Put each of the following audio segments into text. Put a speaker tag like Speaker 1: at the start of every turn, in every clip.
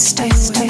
Speaker 1: stay, stay.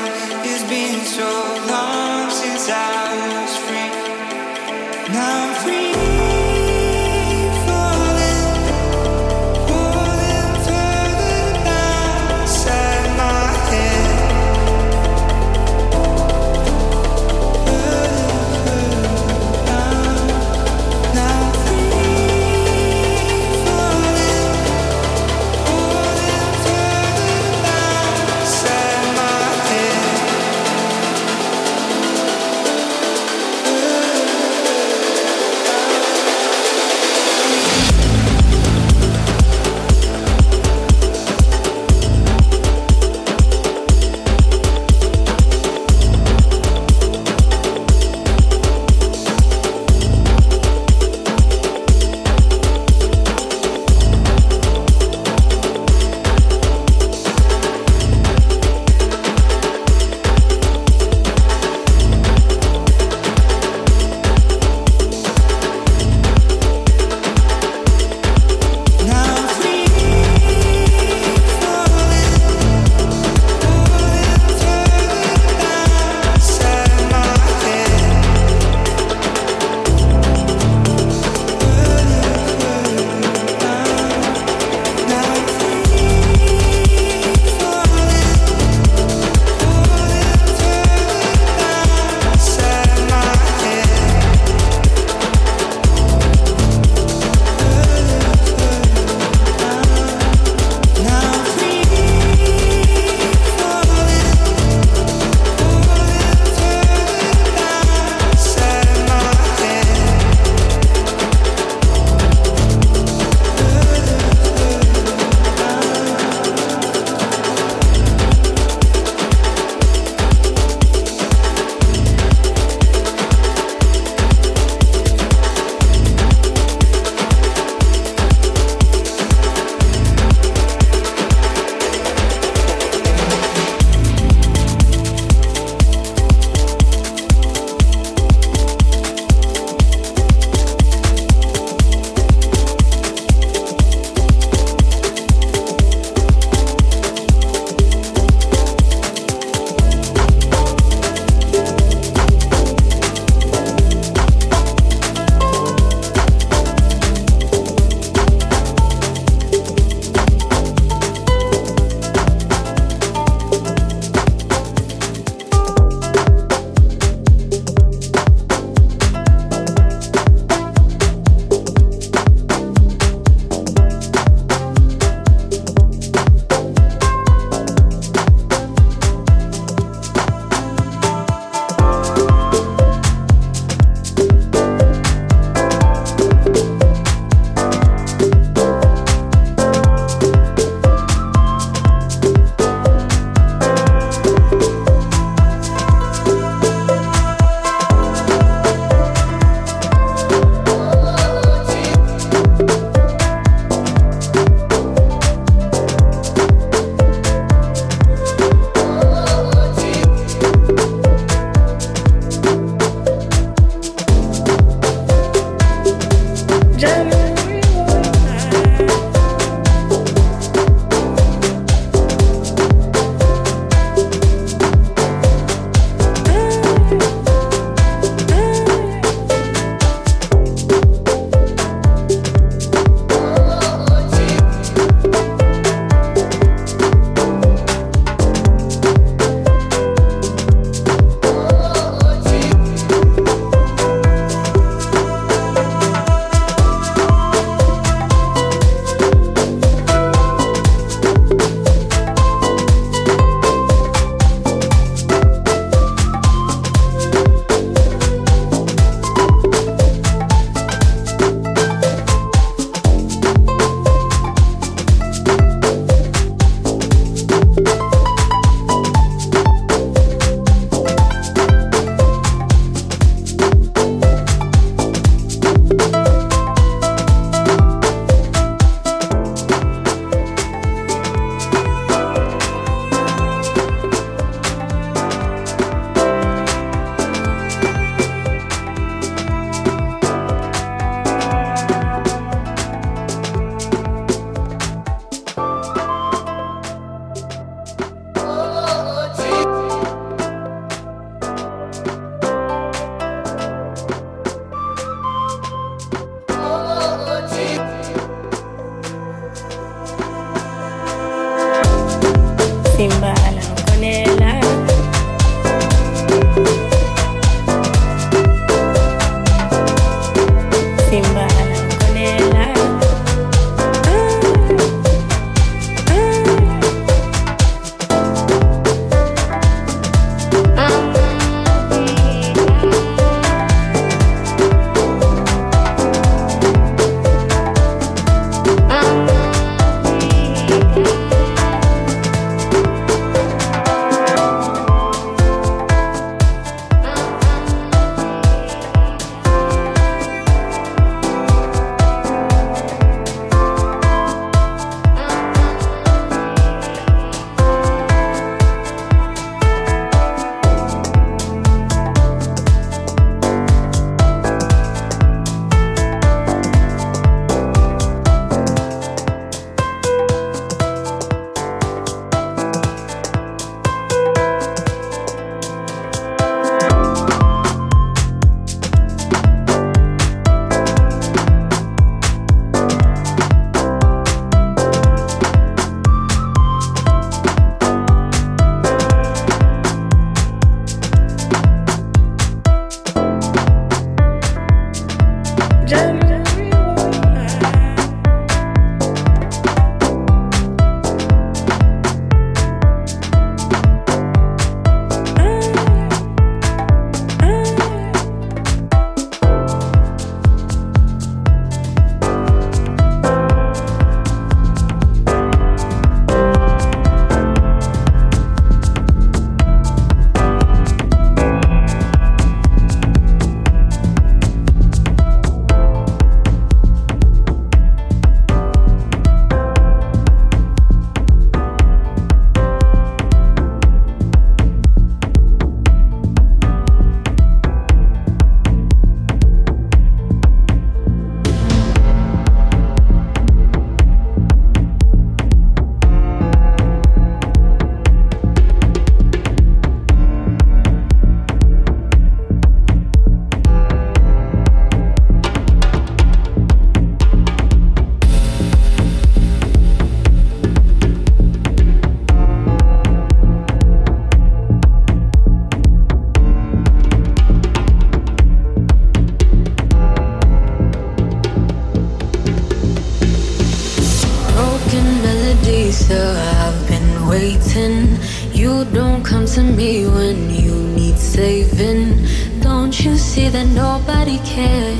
Speaker 2: don't come to me when you need saving. Don't you see that nobody cares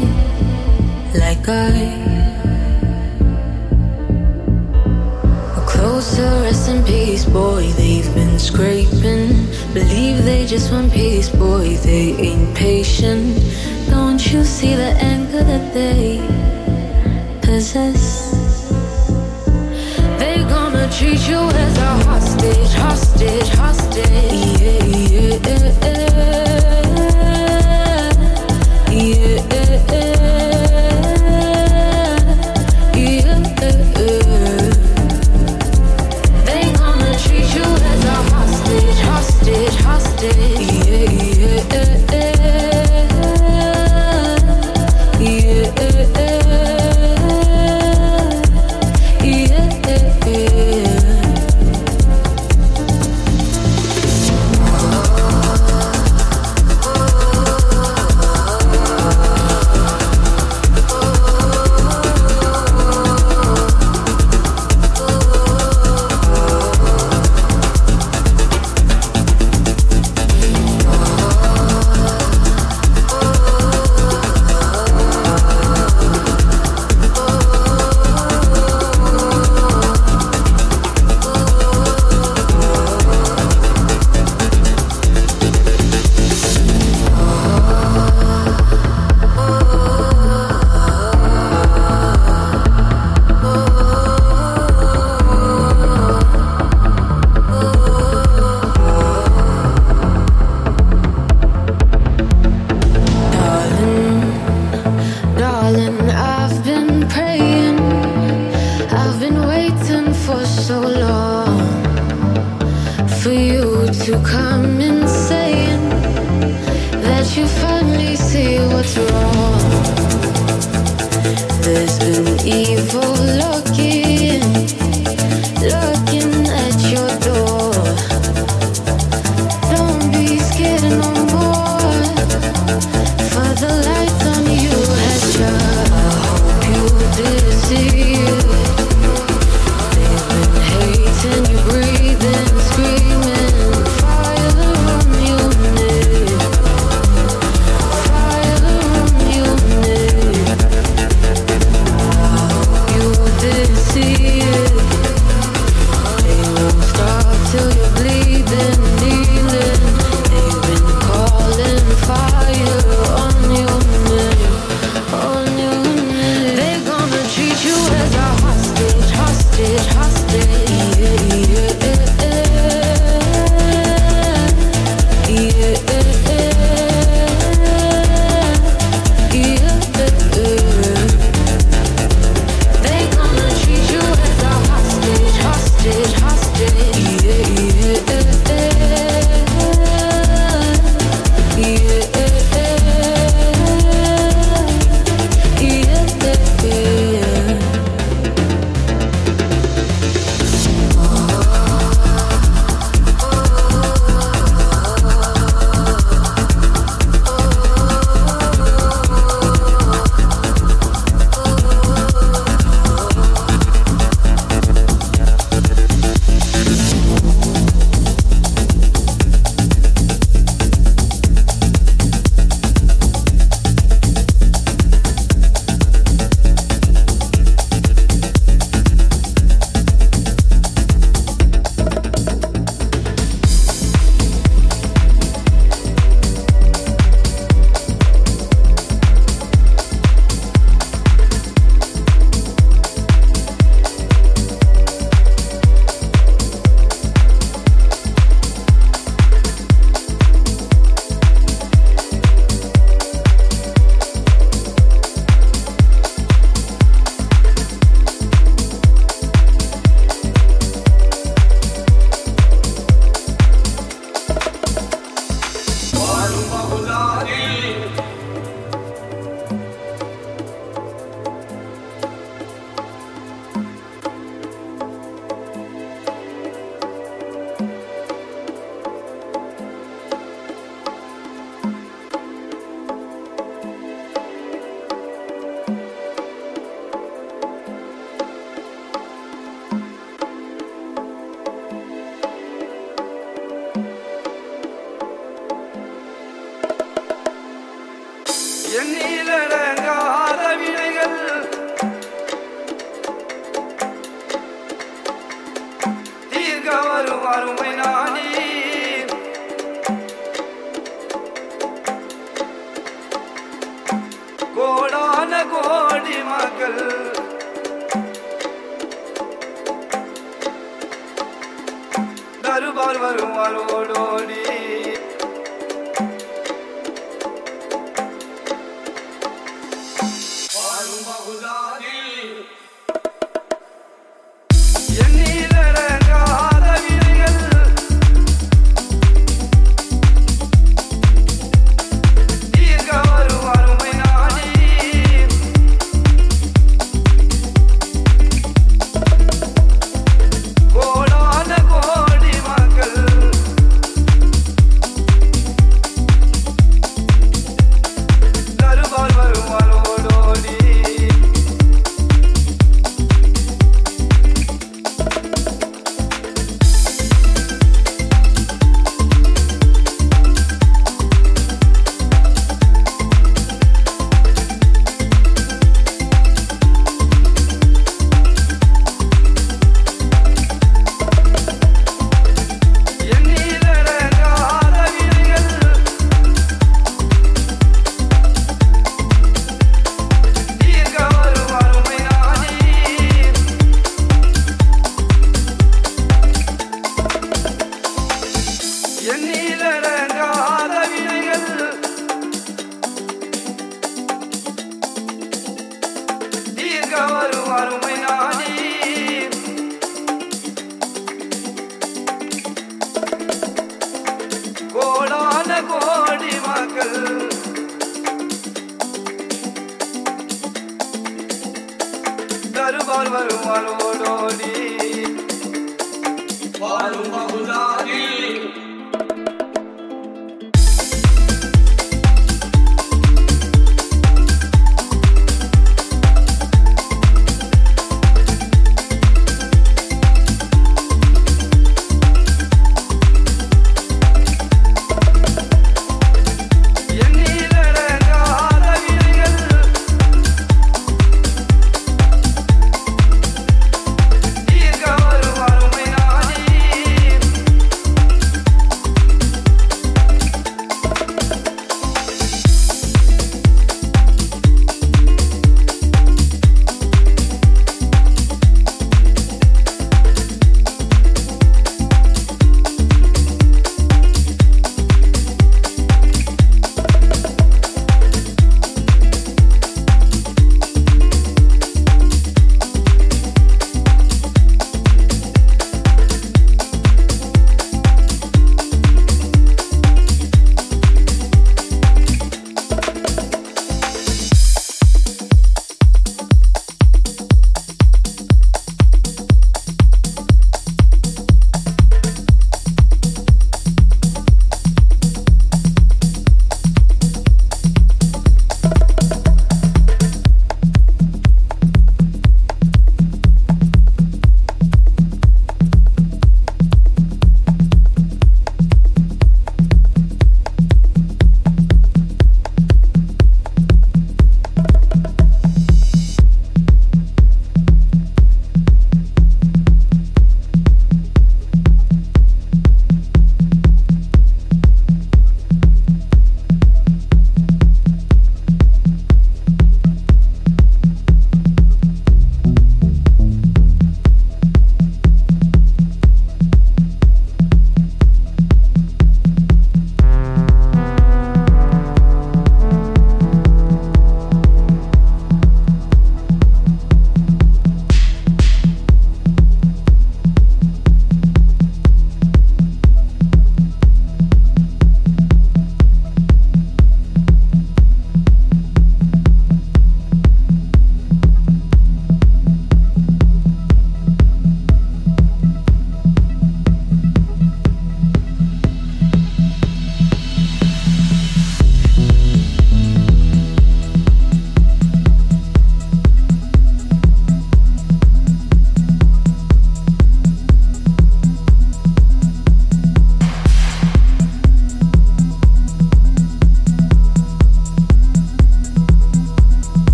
Speaker 2: like I? Closer, close to rest in peace, boy. They've been scraping. Believe they just want peace, boy. They ain't patient. Don't you see the anger that they possess? treat you as a hostage, hostage, hostage. Yeah, yeah, yeah.